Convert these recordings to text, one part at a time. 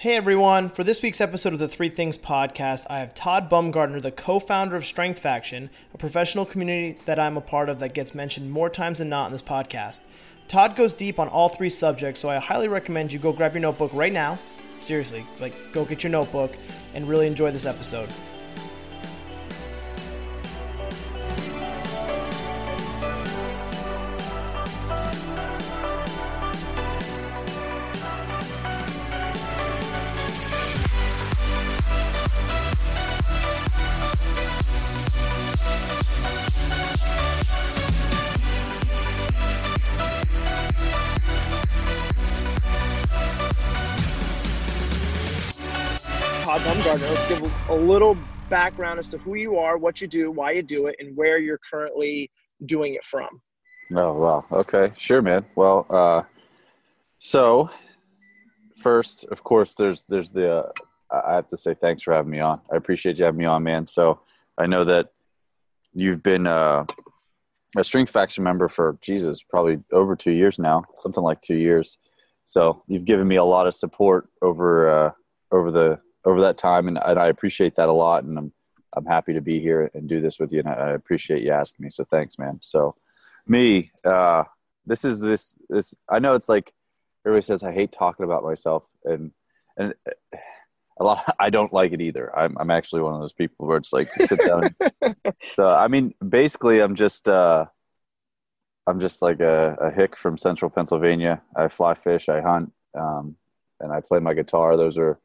Hey everyone, for this week's episode of the Three Things podcast, I have Todd Bumgardner, the co founder of Strength Faction, a professional community that I'm a part of that gets mentioned more times than not in this podcast. Todd goes deep on all three subjects, so I highly recommend you go grab your notebook right now. Seriously, like go get your notebook and really enjoy this episode. Background as to who you are, what you do, why you do it, and where you're currently doing it from. Oh wow. Okay. Sure, man. Well, uh, so first, of course, there's there's the. Uh, I have to say thanks for having me on. I appreciate you having me on, man. So I know that you've been uh, a Strength Faction member for Jesus probably over two years now, something like two years. So you've given me a lot of support over uh, over the over that time, and, and I appreciate that a lot. And I'm I'm happy to be here and do this with you, and I, I appreciate you asking me. So thanks, man. So me, uh, this is this this. I know it's like everybody says I hate talking about myself, and and a lot. I don't like it either. I'm I'm actually one of those people where it's like sit down. so I mean, basically, I'm just. Uh, I'm just like a, a hick from central Pennsylvania. I fly fish, I hunt, um, and I play my guitar. Those are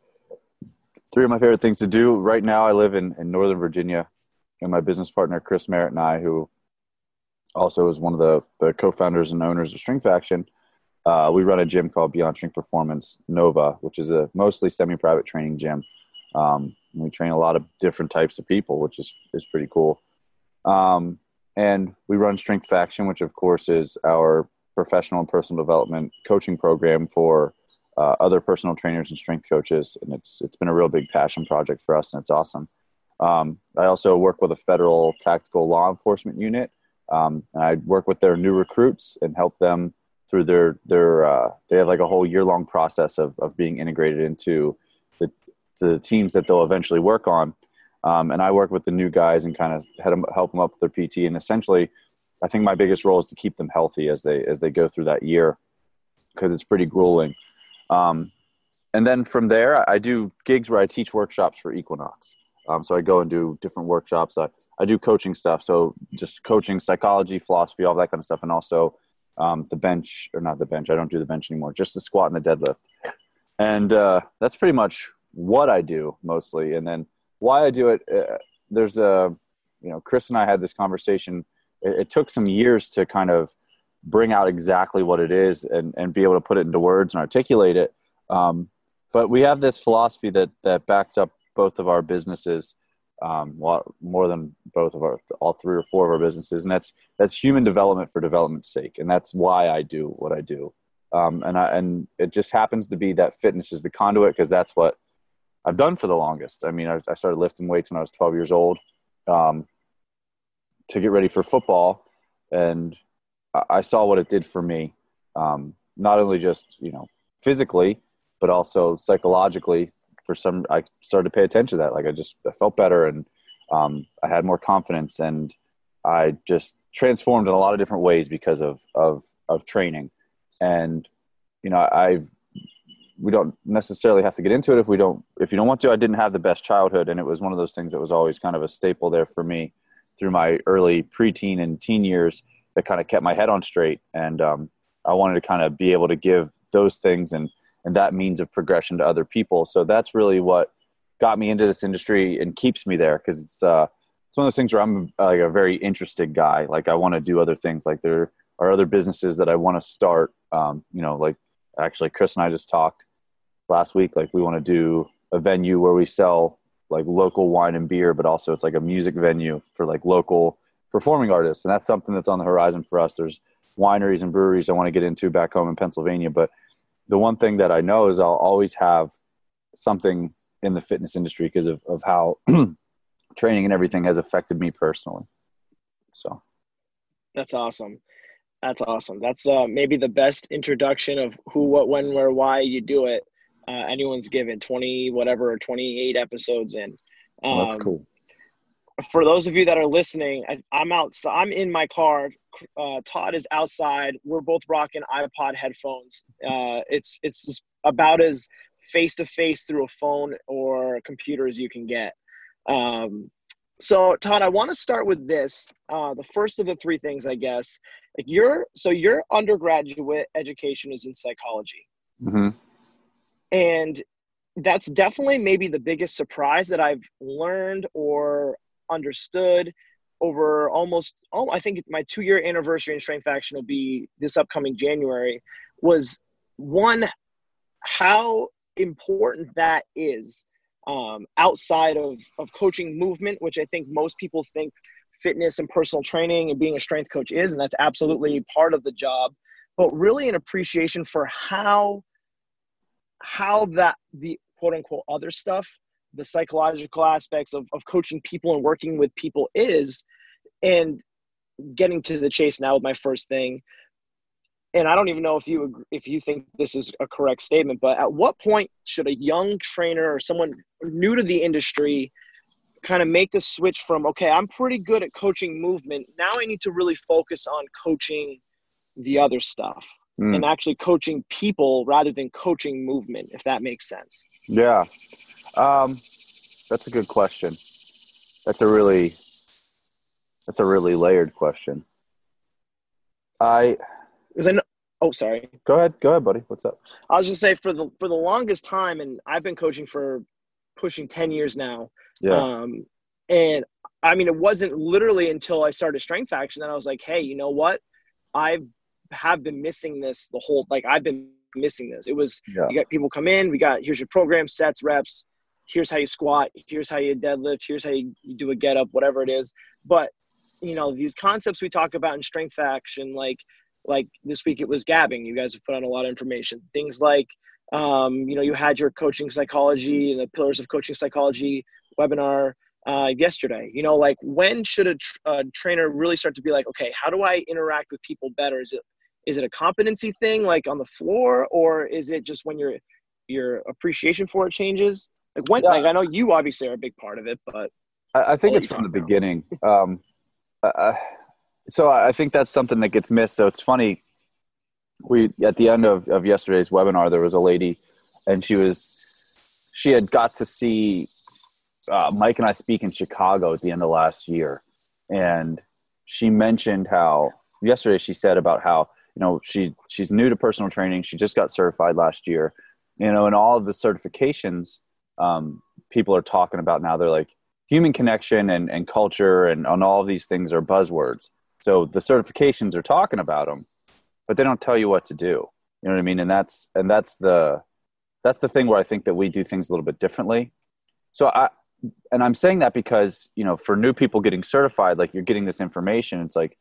three of my favorite things to do. Right now, I live in, in Northern Virginia, and my business partner, Chris Merritt, and I, who also is one of the, the co founders and owners of Strength Faction, uh, we run a gym called Beyond Strength Performance Nova, which is a mostly semi private training gym. Um, we train a lot of different types of people, which is, is pretty cool. Um, and we run Strength Faction, which of course is our professional and personal development coaching program for uh, other personal trainers and strength coaches, and it's it's been a real big passion project for us, and it's awesome. Um, I also work with a federal tactical law enforcement unit, um, and I work with their new recruits and help them through their their uh, they have like a whole year long process of of being integrated into the the teams that they'll eventually work on. Um, and I work with the new guys and kind of help them up with their PT. And essentially, I think my biggest role is to keep them healthy as they as they go through that year because it's pretty grueling. Um, and then from there, I do gigs where I teach workshops for Equinox. Um, so I go and do different workshops. I, I do coaching stuff. So just coaching psychology, philosophy, all that kind of stuff. And also um, the bench, or not the bench, I don't do the bench anymore, just the squat and the deadlift. And uh, that's pretty much what I do mostly. And then why I do it, uh, there's a, you know, Chris and I had this conversation. It, it took some years to kind of bring out exactly what it is and, and be able to put it into words and articulate it. Um, but we have this philosophy that, that backs up both of our businesses, um, more than both of our, all three or four of our businesses. And that's, that's human development for development's sake. And that's why I do what I do. Um, and I, and it just happens to be that fitness is the conduit because that's what I've done for the longest. I mean, I, I started lifting weights when I was 12 years old um, to get ready for football. And I saw what it did for me, um, not only just you know physically, but also psychologically. For some, I started to pay attention to that. Like I just I felt better, and um, I had more confidence, and I just transformed in a lot of different ways because of of of training. And you know, I've we don't necessarily have to get into it if we don't if you don't want to. I didn't have the best childhood, and it was one of those things that was always kind of a staple there for me through my early preteen and teen years that kind of kept my head on straight. And um, I wanted to kind of be able to give those things and, and that means of progression to other people. So that's really what got me into this industry and keeps me there because it's, uh, it's one of those things where I'm like a very interested guy. Like I want to do other things. Like there are other businesses that I want to start. Um, you know, like actually Chris and I just talked last week. Like we want to do a venue where we sell like local wine and beer, but also it's like a music venue for like local performing artists, and that's something that's on the horizon for us. There's wineries and breweries I want to get into back home in Pennsylvania, but the one thing that I know is I'll always have something in the fitness industry because of, of how training and everything has affected me personally. So that's awesome. That's awesome. That's uh, maybe the best introduction of who, what, when, where, why you do it. uh, anyone's given 20 whatever or 28 episodes in. Um, well, that's cool. For those of you that are listening, I, am out. I'm in my car. Uh, Todd is outside. We're both rocking iPod headphones. Uh, it's it's about as face to face through a phone or a computer as you can get. Um, so Todd, I want to start with this. Uh, the first of the three things, I guess. Like your so your undergraduate education is in psychology, mm-hmm. and that's definitely maybe the biggest surprise that I've learned or understood over almost oh I think my two year anniversary in Strength Faction will be this upcoming January was one how important that is um, outside of, of coaching movement, which I think most people think fitness and personal training and being a strength coach is, and that's absolutely part of the job, but really an appreciation for how how that the quote unquote other stuff, the psychological aspects of, of coaching people and working with people is, and getting to the chase now with my first thing and I don't even know if you if you think this is a correct statement, but at what point should a young trainer or someone new to the industry kind of make the switch from okay, I'm pretty good at coaching movement. Now I need to really focus on coaching the other stuff mm. and actually coaching people rather than coaching movement, if that makes sense. Yeah, um, that's a good question. That's a really that's a really layered question. I because I know. Oh, sorry. Go ahead. Go ahead, buddy. What's up? I was just say for the for the longest time, and I've been coaching for pushing ten years now. Yeah. Um, and I mean, it wasn't literally until I started Strength Faction that I was like, hey, you know what? I have been missing this the whole like I've been missing this. It was yeah. you got people come in, we got here's your program sets, reps, here's how you squat, here's how you deadlift, here's how you, do a get up, whatever it is. But you know, these concepts we talk about in strength faction, like like this week it was gabbing. You guys have put on a lot of information. Things like um, you know you had your coaching psychology and the pillars of coaching psychology webinar uh, yesterday. You know like when should a, tr- a, trainer really start to be like okay how do i interact with people better? Is it is it a competency thing like on the floor or is it just when your your appreciation for it changes like when yeah. like i know you obviously are a big part of it but i, I think it's from the beginning um, uh, so I think that's something that gets missed. So it's funny. We at the end of, of yesterday's webinar, there was a lady, and she was she had got to see uh, Mike and I speak in Chicago at the end of last year, and she mentioned how yesterday she said about how you know she she's new to personal training. She just got certified last year, you know, and all of the certifications um, people are talking about now. They're like human connection and, and culture and on all these things are buzzwords so the certifications are talking about them, but they don't tell you what to do. You know what I mean? And that's and that's the that's the thing where I think that we do things a little bit differently. So I and I'm saying that because, you know, for new people getting certified, like you're getting this information, it's like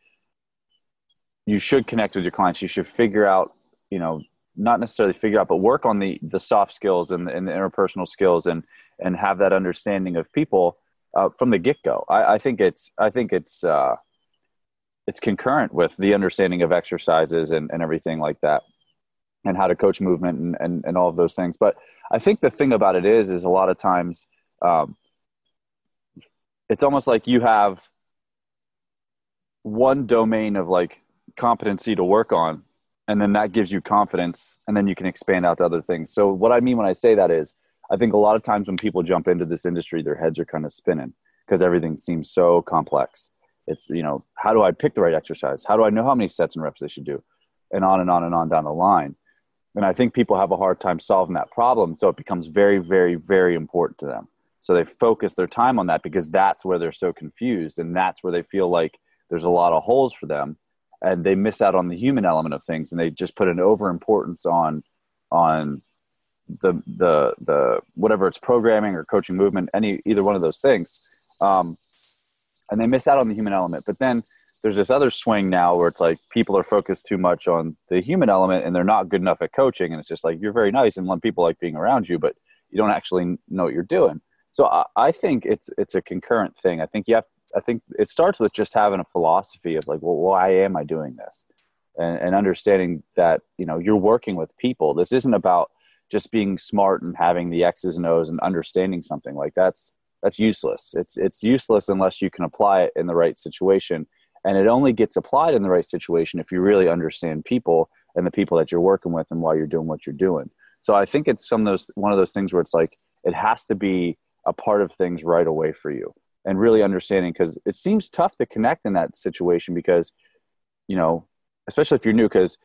you should connect with your clients. You should figure out, you know, not necessarily figure out, but work on the the soft skills and, and the interpersonal skills and and have that understanding of people uh, from the get go. I, I, think it's I think it's uh, it's concurrent with the understanding of exercises and, and everything like that and how to coach movement and, and, and all of those things but i think the thing about it is is a lot of times um, it's almost like you have one domain of like competency to work on and then that gives you confidence and then you can expand out to other things. So what i mean when i say that is i think a lot of times when people jump into this industry their heads are kind of spinning because everything seems so complex. It's you know how do i pick the right exercise? How do i know how many sets and reps they should do? And on and on and on down the line. And i think people have a hard time solving that problem so it becomes very very very important to them. So they focus their time on that because that's where they're so confused and that's where they feel like there's a lot of holes for them and they miss out on the human element of things and they just put an over importance on on the the the whatever it's programming or coaching movement any either one of those things um, and they miss out on the human element. But then there's this other swing now where it's like people are focused too much on the human element and they're not good enough at coaching. And it's just like you're very nice and people like being around you, but you don't actually know what you're doing. So I, I think it's it's a concurrent thing. I think you have. I think it starts with just having a philosophy of like, well, why am I doing this, and, and understanding that you know you're working with people. This isn't about just being smart and having the x's and o's and understanding something. Like that's that's useless. It's it's useless unless you can apply it in the right situation. And it only gets applied in the right situation if you really understand people and the people that you're working with and why you're doing what you're doing. So i think it's some of those one of those things where it's like it has to be a part of things right away for you and really understanding because it seems tough to connect in that situation because you know especially if you're new because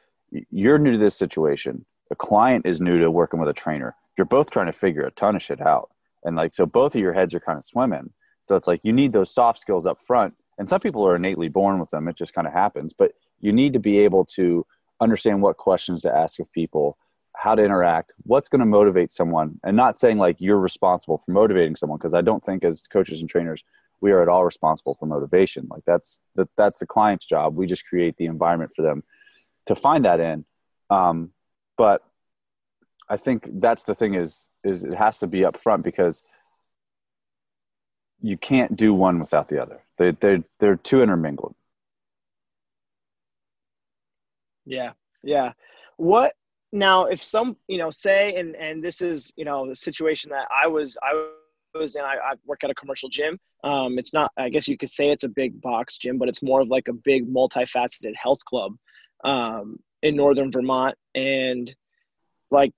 you're new to this situation. A client is new to working with a trainer. You're both trying to figure a ton of shit out. And like so both of your heads are kind of swimming. So it's like you need those soft skills up front. And some people are innately born with them. It just kind of happens. But you need to be able to understand what questions to ask of people how to interact what's going to motivate someone and not saying like you're responsible for motivating someone because i don't think as coaches and trainers we are at all responsible for motivation. Like that's the, that's the client's job. We just create the environment for them to find that in. Um, but i think that's the thing is is it has to be up front because you can't do one without the other. They, they're they're too intermingled. Yeah. Yeah. What now if some you know say and and this is you know the situation that i was i was in i, I work at a commercial gym. Um it's not i guess you could say it's a big box gym but it's more of like a big multifaceted health club um in northern vermont. And like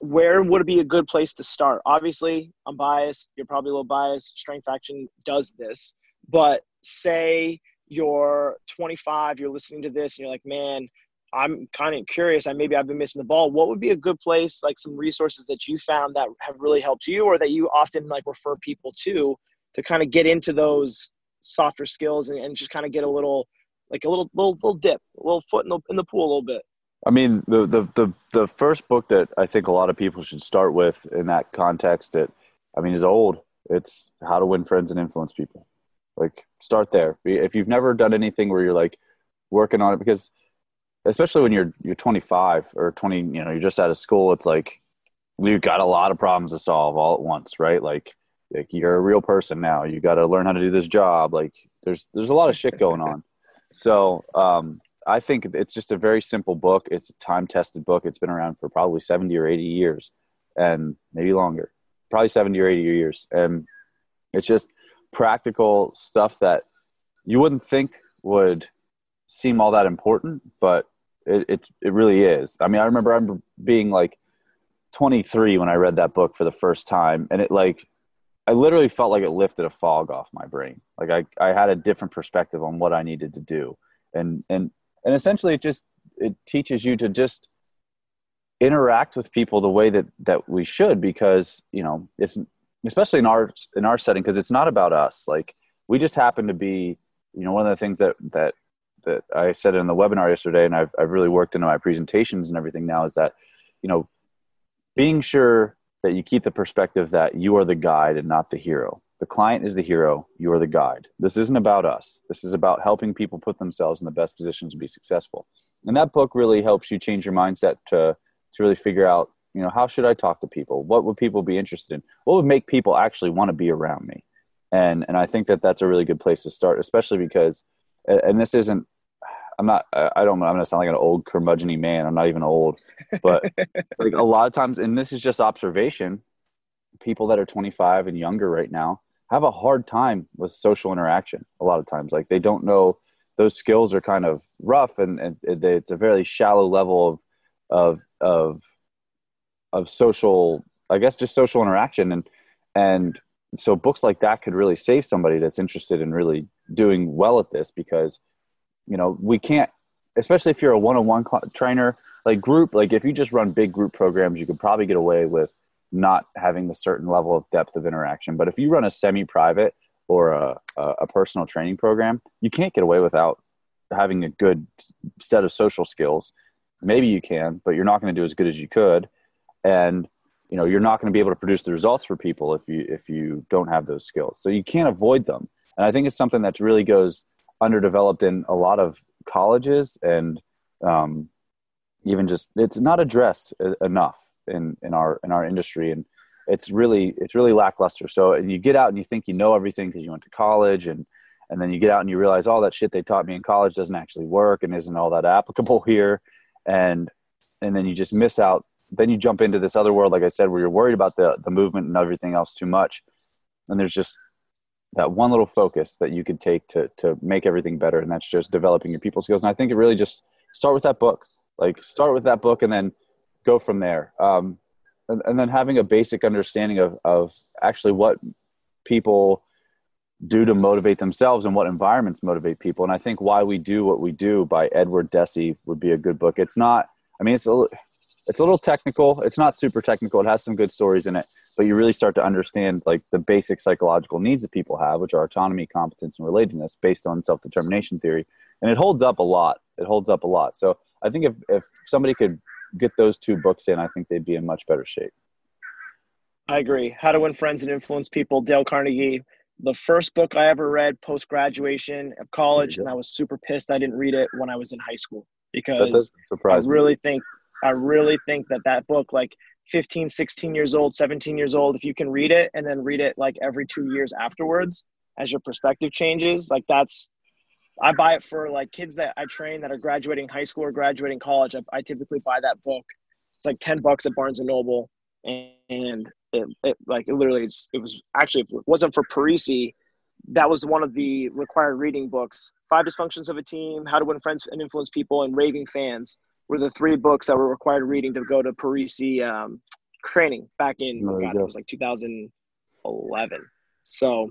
where would it be a good place to start? Obviously i'm biased. You're probably a little biased. Strength Faction does this. But say you're 25 you're listening to this and you're like man I'm kind of curious. I maybe I've been missing the ball. What would be a good place, like some resources that you found that have really helped you, or that you often like refer people to, to kind of get into those softer skills and, and just kind of get a little, like a little little little dip, a little foot in the in the pool a little bit. I mean, the the the the first book that I think a lot of people should start with in that context, that I mean, is old. It's How to Win Friends and Influence People. Like, start there. If you've never done anything where you're like working on it, because especially when you're you're 25 or 20 you know you're just out of school it's like you've got a lot of problems to solve all at once right? Like like you're a real person now. You got to learn how to do this job. Like there's there's a lot of shit going on. So um, i think it's just a very simple book. It's a time tested book. It's been around for probably 70 or 80 years and maybe longer probably 70 or 80 years. And it's just practical stuff that you wouldn't think would seem all that important but it, it, it really is. I mean, I remember I'm being like 23 when I read that book for the first time, and it like I literally felt like it lifted a fog off my brain. Like I I had a different perspective on what I needed to do, and and and essentially it just it teaches you to just interact with people the way that that we should because you know it's especially in our in our setting because it's not about us like we just happen to be you know one of the things that that that I said in the webinar yesterday, and I've, I've really worked into my presentations and everything now is that, you know, being sure that you keep the perspective that you are the guide and not the hero. The client is the hero, you are the guide. This isn't about us. This is about helping people put themselves in the best positions to be successful. And that book really helps you change your mindset to, to really figure out, you know, how should I talk to people? What would people be interested in? What would make people actually want to be around me? And, and I think that that's a really good place to start, especially because, and this isn't I'm not. I don't. I'm gonna sound like an old curmudgeony man. I'm not even old, but like a lot of times, and this is just observation. People that are 25 and younger right now have a hard time with social interaction. A lot of times, like they don't know those skills are kind of rough, and, and it's a very shallow level of of of of social. I guess just social interaction, and and so books like that could really save somebody that's interested in really doing well at this because you know we can't especially if you're a one-on-one cl- trainer like group like if you just run big group programs you could probably get away with not having the certain level of depth of interaction. But if you run a semi-private or a, a, personal training program you can't get away without having a good set of social skills. Maybe you can but you're not going to do as good as you could. And you know you're not going to be able to produce the results for people if you if you don't have those skills. So you can't avoid them. And i think it's something that really goes underdeveloped in a lot of colleges and um, even just it's not addressed enough in in our in our industry. And it's really it's really lackluster. So you get out and you think you know everything because you went to college and and then you get out and you realize all that shit they taught me in college doesn't actually work and isn't all that applicable here. And and then you just miss out. Then you jump into this other world, like I said, where you're worried about the the movement and everything else too much, and there's just that one little focus that you could take to to make everything better, and that's just developing your people skills. And I think it really just start with that book, like start with that book, and then go from there. Um, and, and then having a basic understanding of of actually what people do to motivate themselves and what environments motivate people. And I think Why We Do What We Do by Edward Deci would be a good book. It's not, I mean, it's a, it's a little technical. It's not super technical. It has some good stories in it, but you really start to understand like the basic psychological needs that people have, which are autonomy, competence, and relatedness based on self-determination theory. And it holds up a lot. It holds up a lot. So I think if, if somebody could get those two books in, I think they'd be in much better shape. I agree. How to Win Friends and Influence People, Dale Carnegie. The first book I ever read post graduation of college, and I was super pissed I didn't read it when I was in high school because I really think I really think that that book, like 15, 16 years old, 17 years old, if you can read it and then read it like every two years afterwards as your perspective changes, like that's, I buy it for like kids that I train that are graduating high school or graduating college. I, I typically buy that book. It's like 10 bucks at Barnes and Noble. And it, it like it literally, it was actually, it wasn't for Parisi, that was one of the required reading books. Five Dysfunctions of a Team, How to Win Friends and Influence People, and Raving Fans were the three books that were required reading to go to Parisi um, training back in oh, God, it was like 2011. So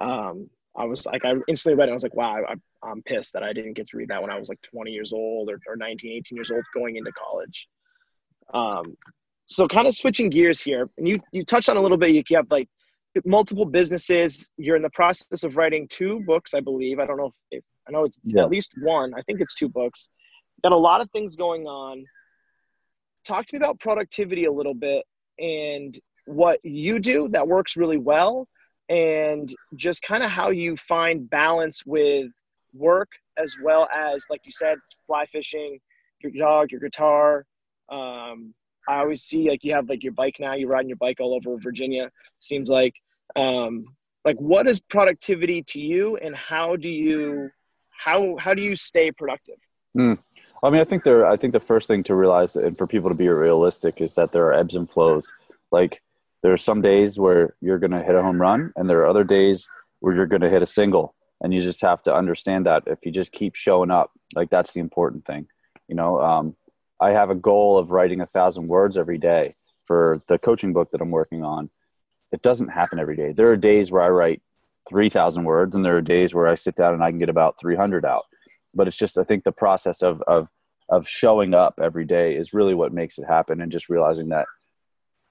um, I was like, I instantly read it. I was like, wow, I, am pissed that I didn't get to read that when I was like 20 years old or, or 19, 18 years old going into college. Um, so kind of switching gears here, and you you touched on a little bit. You have like multiple businesses. You're in the process of writing two books, I believe. I don't know if, if I know it's yeah. at least one. I think it's two books got a lot of things going on. Talk to me about productivity a little bit and what you do that works really well and just kind of how you find balance with work as well as like you said fly fishing your dog your guitar um, i always see like you have like your bike now you're riding your bike all over virginia seems like um, like what is productivity to you and how do you how how do you stay productive mm. I mean, I think there. I think the first thing to realize, and for people to be realistic, is that there are ebbs and flows. Like there are some days where you're going to hit a home run, and there are other days where you're going to hit a single, and you just have to understand that. If you just keep showing up, like that's the important thing. You know, um, I have a goal of writing a thousand words every day for the coaching book that I'm working on. It doesn't happen every day. There are days where I write three thousand words, and there are days where I sit down and I can get about three hundred out but it's just I think the process of of of showing up every day is really what makes it happen, and just realizing that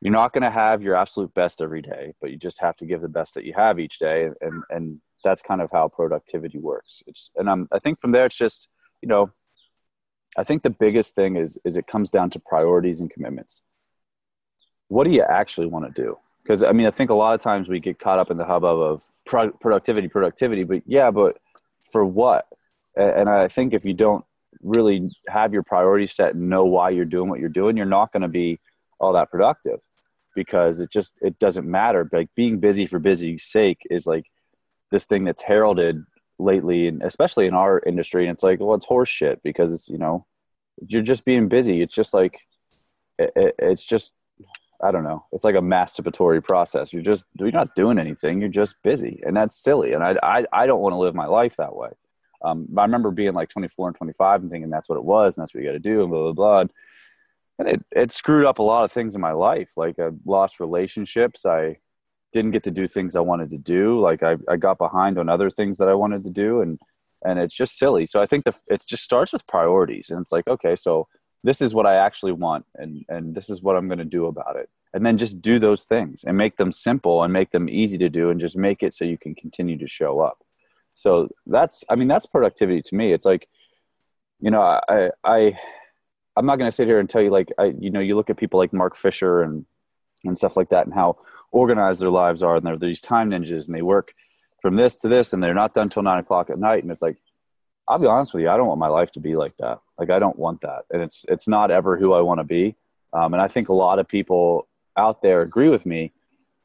you're not going to have your absolute best every day, but you just have to give the best that you have each day, and and that's kind of how productivity works. It's, and I'm, I think from there it's just you know I think the biggest thing is is it comes down to priorities and commitments. What do you actually want to do? Because I mean, I think a lot of times we get caught up in the hubbub of pro- productivity, productivity. But yeah, but for what? And I think if you don't really have your priorities set and know why you're doing what you're doing, you're not going to be all that productive because it just it doesn't matter. Like being busy for busy's sake is like this thing that's heralded lately, and especially in our industry. And it's like, well, it's horseshit because it's you know you're just being busy. It's just like it, it, it's just I don't know. It's like a masturbatory process. You're just you're not doing anything. You're just busy, and that's silly. And I I, I don't want to live my life that way. Um, I remember being like 24 and 25 and thinking that's what it was and that's what you got to do and blah, blah, blah. And it, it screwed up a lot of things in my life. Like I lost relationships. I didn't get to do things I wanted to do. Like I, I got behind on other things that I wanted to do. And, and it's just silly. So I think the, it just starts with priorities and it's like, okay, so this is what I actually want and, and this is what I'm going to do about it. And then just do those things and make them simple and make them easy to do and just make it so you can continue to show up so that's i mean that's productivity to me. It's like you know i i i'm not going to sit here and tell you like i you know you look at people like mark fisher and and stuff like that and how organized their lives are and they're these time ninjas and they work from this to this and they're not done till nine o'clock at night. And it's like i'll be honest with you i don't want my life to be like that. Like i don't want that. And it's it's not ever who i want to be. Um, and i think a lot of people out there agree with me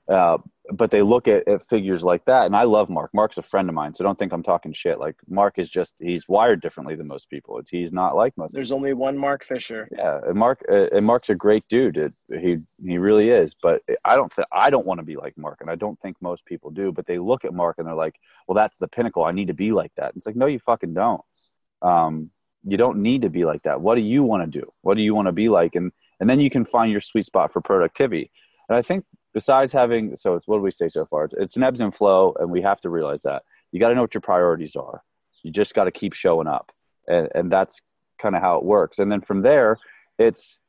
Uh, but they look at, at figures like that, and I love Mark. Mark's a friend of mine, so don't think I'm talking shit. Like Mark is just he's wired differently than most people. He's not like most. There's people. only one Mark Fisher. Yeah, and Mark uh, and Mark's a great dude. It, he he really is. But I don't th- I don't want to be like Mark, and I don't think most people do. But they look at Mark and they're like, well, that's the pinnacle. I need to be like that. And it's like, no, you fucking don't. Um, you don't need to be like that. What do you want to do? What do you want to be like? And and then you can find your sweet spot for productivity. And I think besides having, so it's what do we say so far? It's an ebbs and flow, and we have to realize that you got to know what your priorities are. You just got to keep showing up, and, and that's kind of how it works. And then from there, it's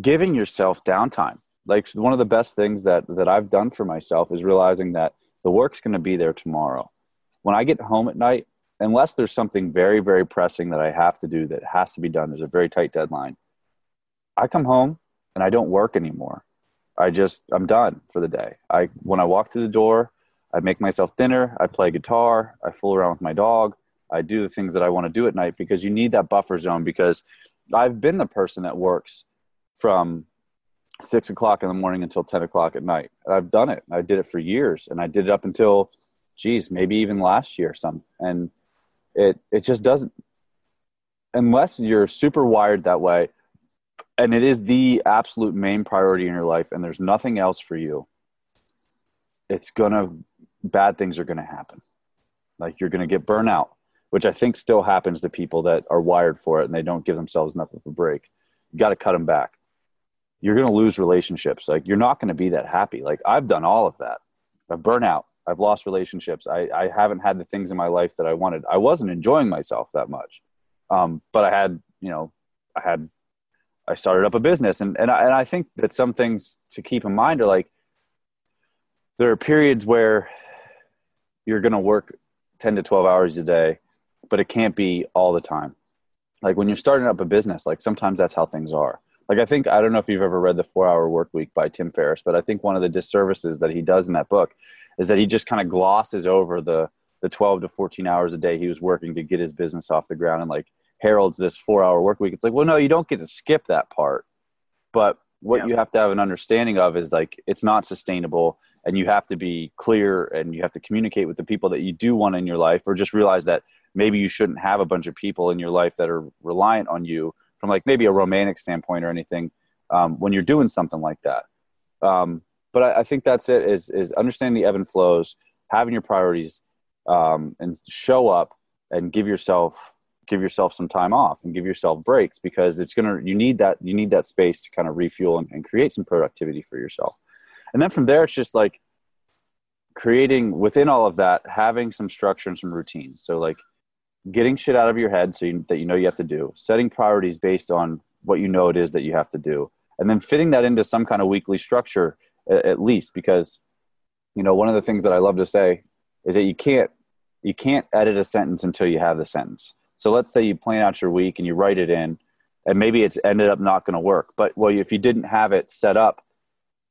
giving yourself downtime. Like one of the best things that that I've done for myself is realizing that the work's going to be there tomorrow. When I get home at night, unless there's something very very pressing that I have to do that has to be done, there's a very tight deadline. I come home and I don't work anymore. I just I'm done for the day. I when I walk through the door, I make myself dinner, I play guitar, I fool around with my dog, I do the things that I want to do at night because you need that buffer zone because I've been the person that works from six o'clock in the morning until 10 o'clock at night. I've done it. I did it for years and I did it up until, geez, maybe even last year some. And it, it just doesn't, unless you're super wired that way, and it is the absolute main priority in your life and there's nothing else for you it's gonna bad things are gonna happen. Like you're gonna get burnout which i think still happens to people that are wired for it and they don't give themselves enough of a break. You got to cut them back. You're gonna lose relationships. Like you're not gonna be that happy. Like i've done all of that. I've burnout i've lost relationships. I, I haven't had the things in my life that i wanted. I wasn't enjoying myself that much. Um, but i had you know i had I started up a business. And, and, I, and I think that some things to keep in mind are like, there are periods where you're going to work 10 to 12 hours a day, but it can't be all the time. Like when you're starting up a business, like sometimes that's how things are. Like I think, I don't know if you've ever read The Four Hour Work Week by Tim Ferriss, but I think one of the disservices that he does in that book is that he just kind of glosses over the, the 12 to 14 hours a day he was working to get his business off the ground and like heralds this four hour work week. It's like, well, no, you don't get to skip that part. But what yeah. you have to have an understanding of is like it's not sustainable and you have to be clear and you have to communicate with the people that you do want in your life or just realize that maybe you shouldn't have a bunch of people in your life that are reliant on you from like maybe a romantic standpoint or anything um, when you're doing something like that um, but I, I, think that's it is is understanding the ebb and flows having your priorities um, and show up and give yourself give yourself some time off and give yourself breaks because it's gonna you need that you need that space to kind of refuel and, and create some productivity for yourself. And then from there it's just like creating within all of that having some structure and some routines. So like getting shit out of your head so you, that you know you have to do setting priorities based on what you know it is that you have to do and then fitting that into some kind of weekly structure at, at least because you know one of the things that i love to say is that you can't you can't edit a sentence until you have the sentence so let's say you plan out your week and you write it in, and maybe it's ended up not going to work. But well, if you didn't have it set up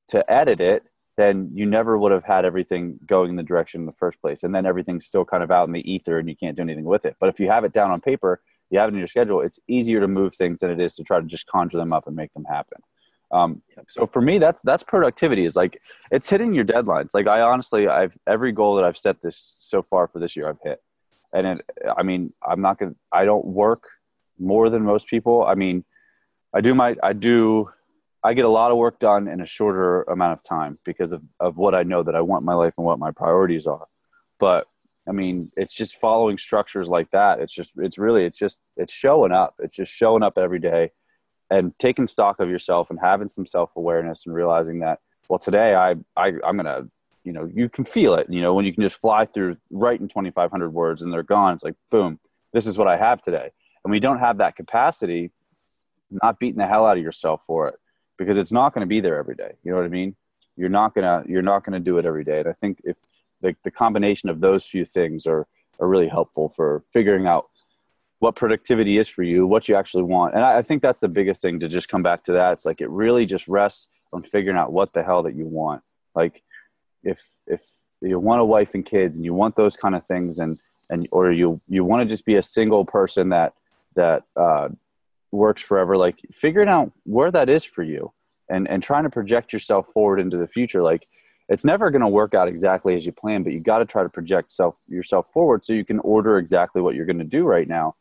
to edit it, then you never would have had everything going in the direction in the first place. And then everything's still kind of out in the ether and you can't do anything with it. But if you have it down on paper, you have it in your schedule, it's easier to move things than it is to try to just conjure them up and make them happen. Um, so for me, that's that's productivity. Is like it's hitting your deadlines. Like I honestly, I've every goal that I've set this so far for this year, I've hit and it, I mean, I'm not gonna. I don't work more than most people. I mean, I do my. I do. I get a lot of work done in a shorter amount of time because of, of what I know that I want my life and what my priorities are. But I mean, it's just following structures like that. It's just, it's really, it's just, it's showing up. It's just showing up every day and taking stock of yourself and having some self awareness and realizing that, well, today I, I I'm gonna you know you can feel it you know when you can just fly through writing 2500 words and they're gone it's like boom this is what i have today. And we don't have that capacity not beating the hell out of yourself for it because it's not going to be there every day you know what i mean? You're not gonna you're not gonna do it every day. And i think if the, the combination of those few things are are really helpful for figuring out what productivity is for you what you actually want. And I, I think that's the biggest thing to just come back to that. It's like it really just rests on figuring out what the hell that you want. Like if if you want a wife and kids and you want those kind of things and and or you you want to just be a single person that that uh, works forever like figuring out where that is for you and and trying to project yourself forward into the future like it's never going to work out exactly as you plan, but you got to try to project self yourself forward so you can order exactly what you're going to do right now.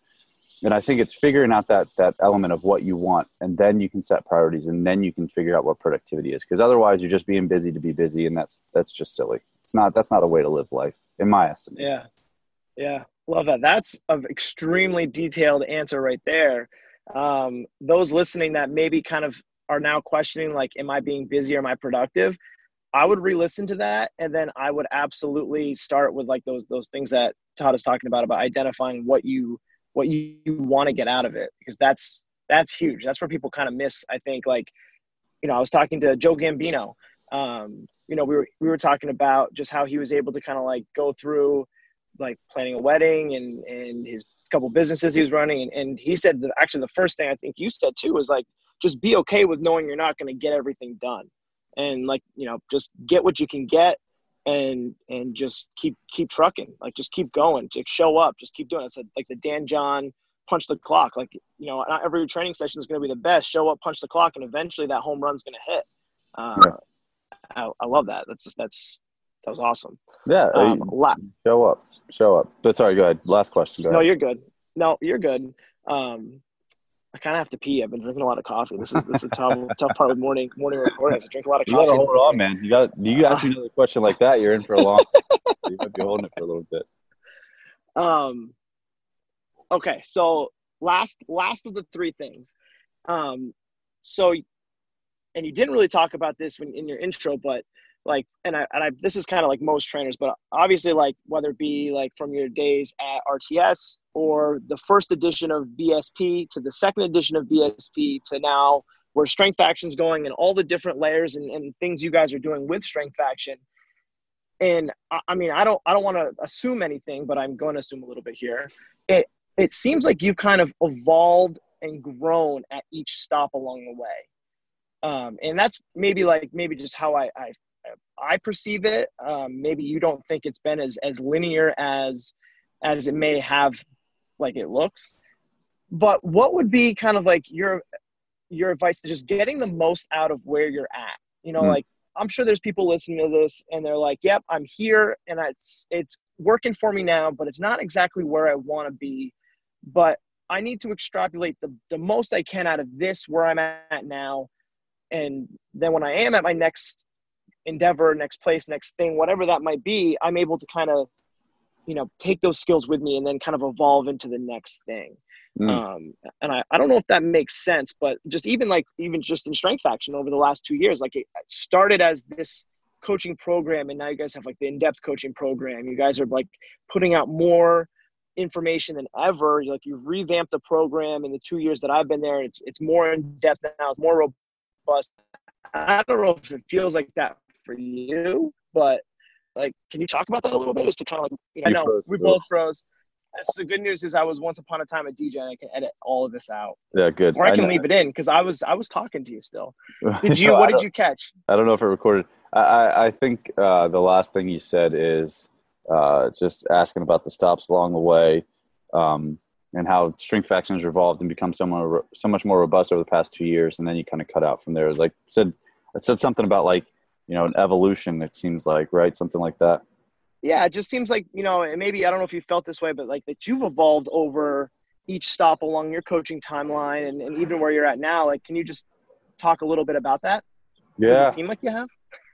And I think it's figuring out that that element of what you want, and then you can set priorities, and then you can figure out what productivity is. Because otherwise, you're just being busy to be busy, and that's that's just silly. It's not that's not a way to live life, in my estimation. Yeah, yeah, love that. That's an extremely detailed answer right there. Um, those listening that maybe kind of are now questioning, like, am I being busy or am I productive? I would re-listen to that, and then I would absolutely start with like those those things that Todd is talking about about identifying what you what you, you want to get out of it because that's that's huge. That's where people kind of miss. I think like you know I was talking to Joe Gambino. Um, you know we were we were talking about just how he was able to kind of like go through like planning a wedding and and his couple businesses he was running and, and he said that actually the first thing I think you said too was like just be okay with knowing you're not going to get everything done and like you know just get what you can get and and just keep keep trucking like just keep going just show up just keep doing it. It's like the dan john punch the clock. Like you know not every training session is going to be the best. Show up punch the clock and eventually that home run's going to hit. Uh, yeah. I, I, love that. That's just, that's that was awesome. Yeah um, show up show up. But sorry go ahead. Last question no you're good. No you're good. Um, I kind of have to pee. I've been drinking a lot of coffee. This is this is a tough tough part of morning morning recordings. I drink a lot of you coffee. You gotta hold on, man. You got you ask me another question like that, you're in for a long. you might be holding it for a little bit. Um. Okay, so last last of the three things. Um. So, and you didn't really talk about this when in your intro, but like and I and I this is kind of like most trainers, but obviously like whether it be like from your days at RTS or the first edition of BSP to the second edition of BSP to now where Strength Faction's going and all the different layers and, and things you guys are doing with Strength Faction. And I, I mean I don't I don't want to assume anything, but I'm going to assume a little bit here. It it seems like you've kind of evolved and grown at each stop along the way. Um, and that's maybe like maybe just how I, I I perceive it. Um, maybe you don't think it's been as as linear as as it may have, like it looks. But what would be kind of like your your advice to just getting the most out of where you're at? You know, mm. like I'm sure there's people listening to this and they're like, "Yep, I'm here and it's it's working for me now, but it's not exactly where I want to be." But I need to extrapolate the, the most I can out of this where I'm at now. And then when I am at my next endeavor, next place, next thing, whatever that might be, I'm able to kind of, you know, take those skills with me and then kind of evolve into the next thing. Mm. Um, and I, I don't know if that makes sense, but just even like, even just in strength faction over the last two years, like it started as this coaching program and now you guys have like the in-depth coaching program. You guys are like putting out more information than ever. Like you've revamped the program in the two years that I've been there. It's, it's more in depth now. It's more robust. I don't know if it feels like that for you. But like, can you talk about that a little bit? Just to kind of like, you know, I know we both froze. So the good news is I was once upon a time a DJ and I can edit all of this out. Yeah, good. Or I can leave it in because I was I was talking to you still. Did you? what did you catch? I don't know if it recorded. I I think uh, the last thing you said is uh, just asking about the stops along the way. Um, and how strength factions evolved and become so much, so much more robust over the past two years, and then you kind of cut out from there. Like said, I said something about like you know, an evolution, it seems like, right? Something like that. Yeah, it just seems like, you know, and maybe I don't know if you felt this way, but like that you've evolved over each stop along your coaching timeline and, and even where you're at now. Like, can you just talk a little bit about that? Yeah. Does it seem like you have?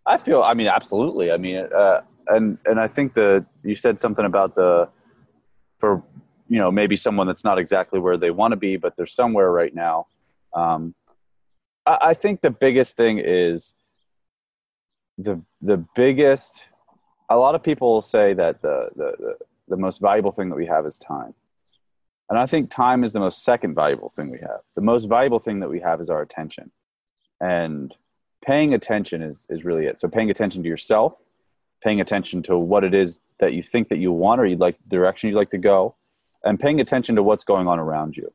I feel, I mean, absolutely. I mean, uh, and, and I think that you said something about the, for, you know, maybe someone that's not exactly where they want to be, but they're somewhere right now. Um, I, I think the biggest thing is, the the biggest a lot of people say that the, the, the, most valuable thing that we have is time. And i think time is the most second valuable thing we have. The most valuable thing that we have is our attention. And paying attention is, is really it. So paying attention to yourself paying attention to what it is that you think that you want or you'd like direction you'd like to go and paying attention to what's going on around you.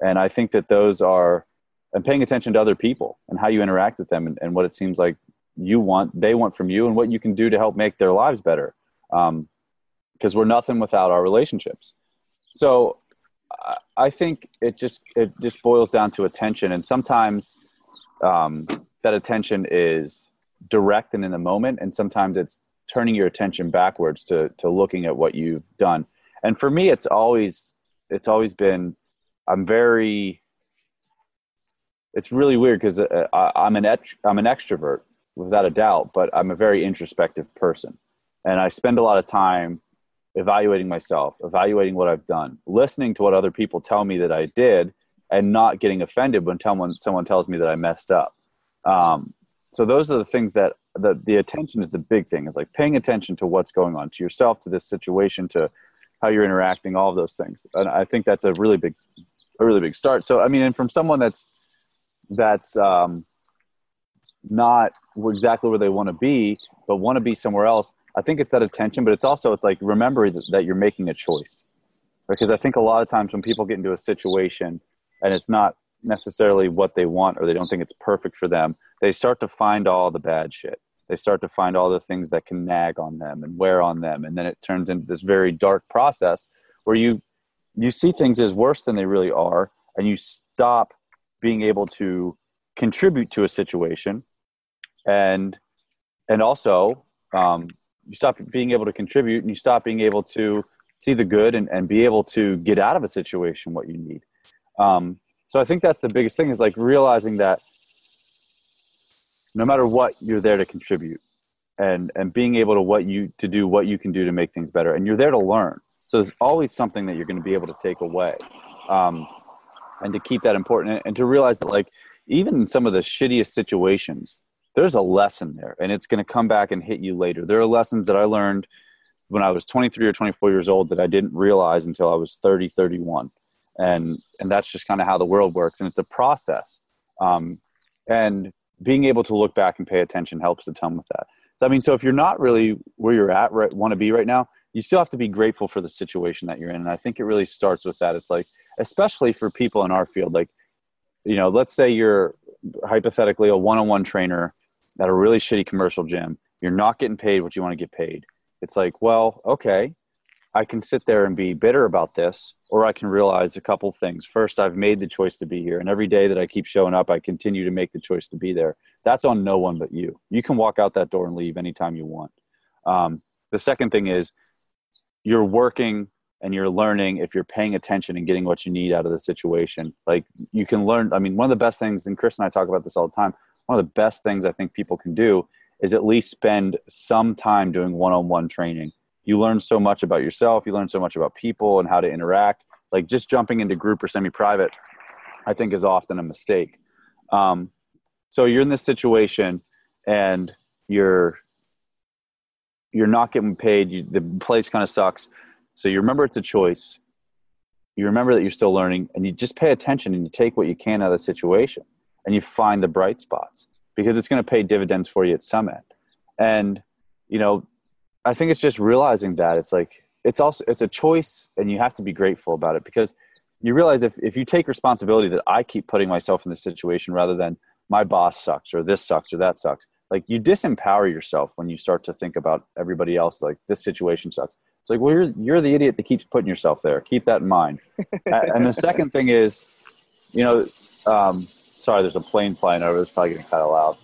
And i think that those are and paying attention to other people and how you interact with them and, and what it seems like you want, they want from you, and what you can do to help make their lives better. Because um, we're nothing without our relationships. So I think it just it just boils down to attention, and sometimes um, that attention is direct and in the moment and sometimes it's turning your attention backwards to to looking at what you've done and for me it's always it's always been i'm very it's really weird because uh, i'm an i'm an extrovert without a doubt but i'm a very introspective person. And i spend a lot of time evaluating myself evaluating what i've done listening to what other people tell me that i did and not getting offended when someone someone tells me that i messed up. Um, so those are the things that the, the attention is the big thing. It's like paying attention to what's going on to yourself to this situation to how you're interacting all of those things. And i think that's a really big a really big start. So i mean and from someone that's that's um, not exactly where they want to be but want to be somewhere else i think it's that attention but it's also it's like remember that you're making a choice because i think a lot of times when people get into a situation and it's not necessarily what they want or they don't think it's perfect for them, they start to find all the bad shit. They start to find all the things that can nag on them and wear on them. And then it turns into this very dark process where you you see things as worse than they really are and you stop being able to contribute to a situation and and also um, you stop being able to contribute and you stop being able to see the good and, and be able to get out of a situation what you need um, so I think that's the biggest thing is like realizing that no matter what, you're there to contribute and, and being able to what you to do what you can do to make things better. And you're there to learn. So there's always something that you're going to be able to take away. Um, and to keep that important and to realize that like even in some of the shittiest situations, there's a lesson there and it's going to come back and hit you later. There are lessons that I learned when I was 23 or 24 years old that I didn't realize until I was 30, 31 and and that's just kind of how the world works and it's a process. Um, and being able to look back and pay attention helps a ton with that. So i mean so if you're not really where you're at right, want to be right now you still have to be grateful for the situation that you're in and i think it really starts with that. It's like especially for people in our field like you know let's say you're hypothetically a one-on-one trainer at a really shitty commercial gym you're not getting paid what you want to get paid it's like well okay I can sit there and be bitter about this, or I can realize a couple things. First, I've made the choice to be here, and every day that I keep showing up, I continue to make the choice to be there. That's on no one but you. You can walk out that door and leave anytime you want. Um, the second thing is you're working and you're learning if you're paying attention and getting what you need out of the situation. Like you can learn. I mean, one of the best things, and Chris and I talk about this all the time. One of the best things I think people can do is at least spend some time doing one-on-one training. You learn so much about yourself you learn so much about people and how to interact. Like just jumping into group or semi-private i think is often a mistake. Um, so you're in this situation and you're you're not getting paid you, the place kind of sucks. So you remember it's a choice. You remember that you're still learning and you just pay attention and you take what you can out of the situation and you find the bright spots because it's going to pay dividends for you at end and you know I think it's just realizing that it's like it's also it's a choice and you have to be grateful about it because you realize if, if you take responsibility that I keep putting myself in this situation rather than my boss sucks or this sucks or that sucks, like you disempower yourself when you start to think about everybody else like this situation sucks. It's like, well, you're you're the idiot that keeps putting yourself there. Keep that in mind. and the second thing is, you know, um, sorry, there's a plane flying over. It's probably getting kind of loud.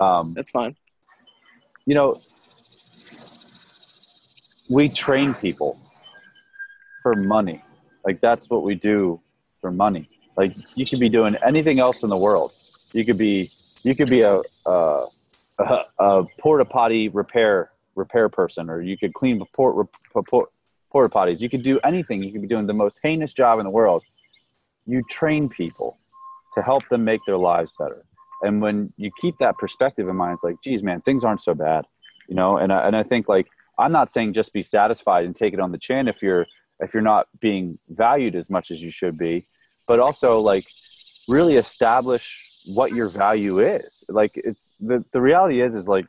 Um, That's fine. You know, we train people for money. Like that's what we do for money. Like you could be doing anything else in the world. You could be you could be a a, a, a porta potty repair repair person, or you could clean port, port, porta potties. You could do anything. You could be doing the most heinous job in the world. You train people to help them make their lives better. And when you keep that perspective in mind, it's like, geez, man, things aren't so bad, you know. And I, and I think like I'm not saying just be satisfied and take it on the chin if you're if you're not being valued as much as you should be, but also like really establish what your value is. Like it's the the reality is is like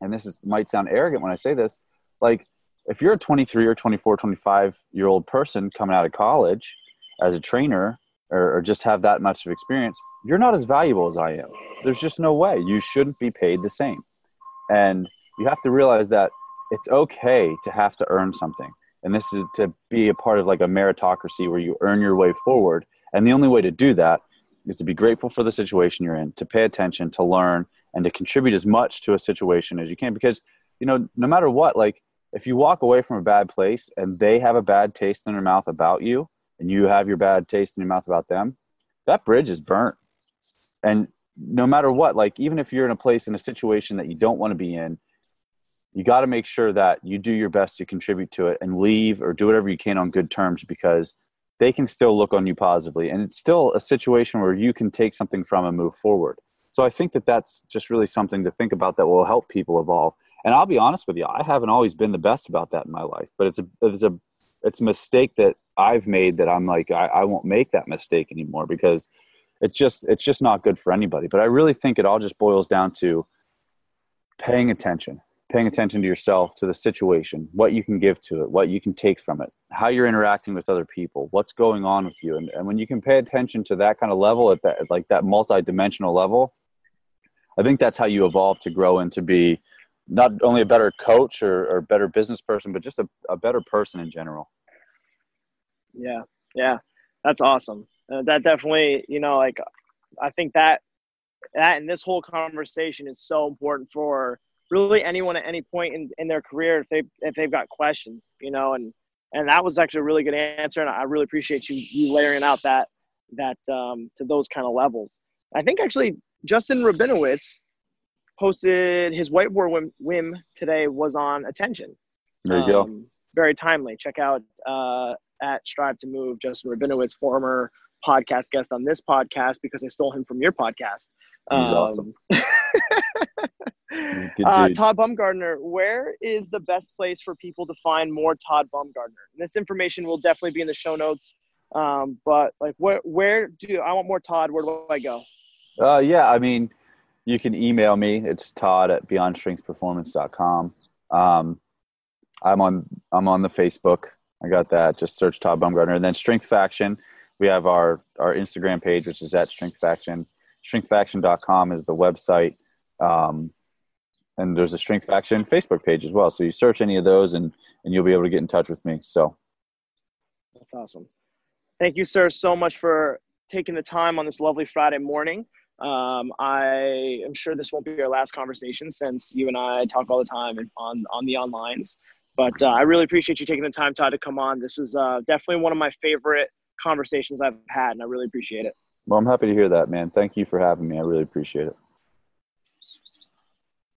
and this is might sound arrogant when I say this, like if you're a 23 or 24, 25 year old person coming out of college as a trainer or, or just have that much of experience, you're not as valuable as I am. There's just no way. You shouldn't be paid the same. And you have to realize that it's okay to have to earn something and this is to be a part of like a meritocracy where you earn your way forward and the only way to do that is to be grateful for the situation you're in to pay attention to learn and to contribute as much to a situation as you can because you know no matter what like if you walk away from a bad place and they have a bad taste in their mouth about you and you have your bad taste in your mouth about them that bridge is burnt. And no matter what like even if you're in a place in a situation that you don't want to be in you got to make sure that you do your best to contribute to it and leave or do whatever you can on good terms because they can still look on you positively. And it's still a situation where you can take something from and move forward. So i think that that's just really something to think about that will help people evolve. And i'll be honest with you i haven't always been the best about that in my life but it's a it's a it's a mistake that i've made that i'm like i, I won't make that mistake anymore because it's just it's just not good for anybody but i really think it all just boils down to paying attention paying attention to yourself, to the situation, what you can give to it, what you can take from it, how you're interacting with other people, what's going on with you. And, and when you can pay attention to that kind of level at that, like that multi-dimensional level, I think that's how you evolve to grow and to be not only a better coach or, or better business person, but just a, a better person in general. Yeah. Yeah. That's awesome. Uh, that definitely, you know, like I think that, that and this whole conversation is so important for really anyone at any point in, in their career if they if they've got questions, you know, and and that was actually a really good answer, and I really appreciate you you layering out that that um, to those kind of levels. I think actually Justin Rabinowitz posted his whiteboard whim, whim today was on attention. There you um, go. Very timely. Check out uh, at Strive to Move, Justin Rabinowitz, former podcast guest on this podcast because I stole him from your podcast. He's um, awesome. uh, Todd Bumgardner, where is the best place for people to find more Todd Bumgardner? And this information will definitely be in the show notes. Um, but like, where where do I want more Todd? Where do I go? Uh, yeah, I mean, you can email me. It's Todd at BeyondStrengthPerformance.com. Um, I'm on I'm on the Facebook. I got that. Just search Todd Bumgardner, and then Strength Faction. We have our our Instagram page, which is at Strength Faction. StrengthFaction.com is the website. Um, and there's a strength faction facebook page as well so you search any of those and and you'll be able to get in touch with me so that's awesome thank you sir so much for taking the time on this lovely friday morning um, i am sure this won't be our last conversation since you and i talk all the time on on the onlines but uh, i really appreciate you taking the time todd to come on. This is uh, definitely one of my favorite conversations i've had and i really appreciate it. Well i'm happy to hear that man. Thank you for having me. I really appreciate it